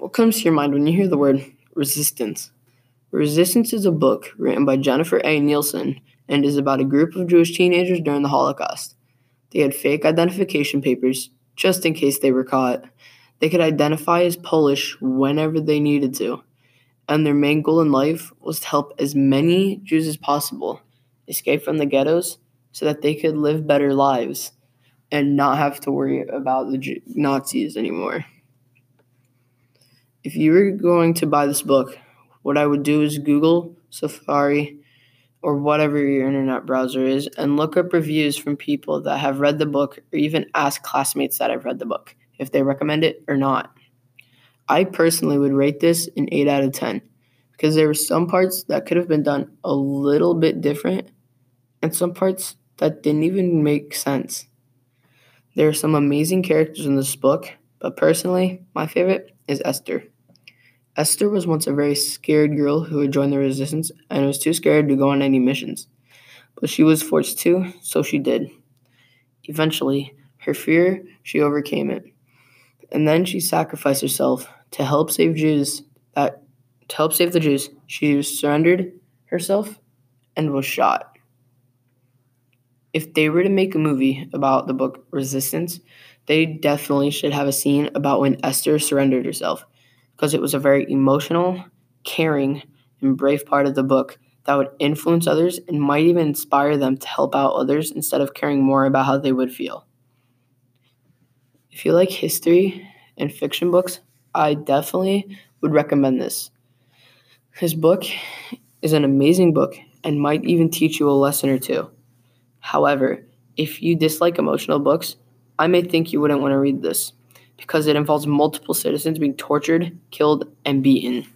What comes to your mind when you hear the word resistance? Resistance is a book written by Jennifer A. Nielsen and is about a group of Jewish teenagers during the Holocaust. They had fake identification papers just in case they were caught. They could identify as Polish whenever they needed to. And their main goal in life was to help as many Jews as possible escape from the ghettos so that they could live better lives and not have to worry about the Nazis anymore. If you were going to buy this book, what I would do is Google, Safari, or whatever your internet browser is and look up reviews from people that have read the book or even ask classmates that have read the book if they recommend it or not. I personally would rate this an 8 out of 10 because there were some parts that could have been done a little bit different and some parts that didn't even make sense. There are some amazing characters in this book, but personally, my favorite is Esther. Esther was once a very scared girl who had joined the resistance and was too scared to go on any missions. But she was forced to, so she did. Eventually, her fear, she overcame it. And then she sacrificed herself to help save Jews that to help save the Jews. She surrendered herself and was shot. If they were to make a movie about the book Resistance, they definitely should have a scene about when Esther surrendered herself because it was a very emotional, caring, and brave part of the book that would influence others and might even inspire them to help out others instead of caring more about how they would feel. If you like history and fiction books, I definitely would recommend this. His book is an amazing book and might even teach you a lesson or two. However, if you dislike emotional books, I may think you wouldn't want to read this because it involves multiple citizens being tortured, killed, and beaten.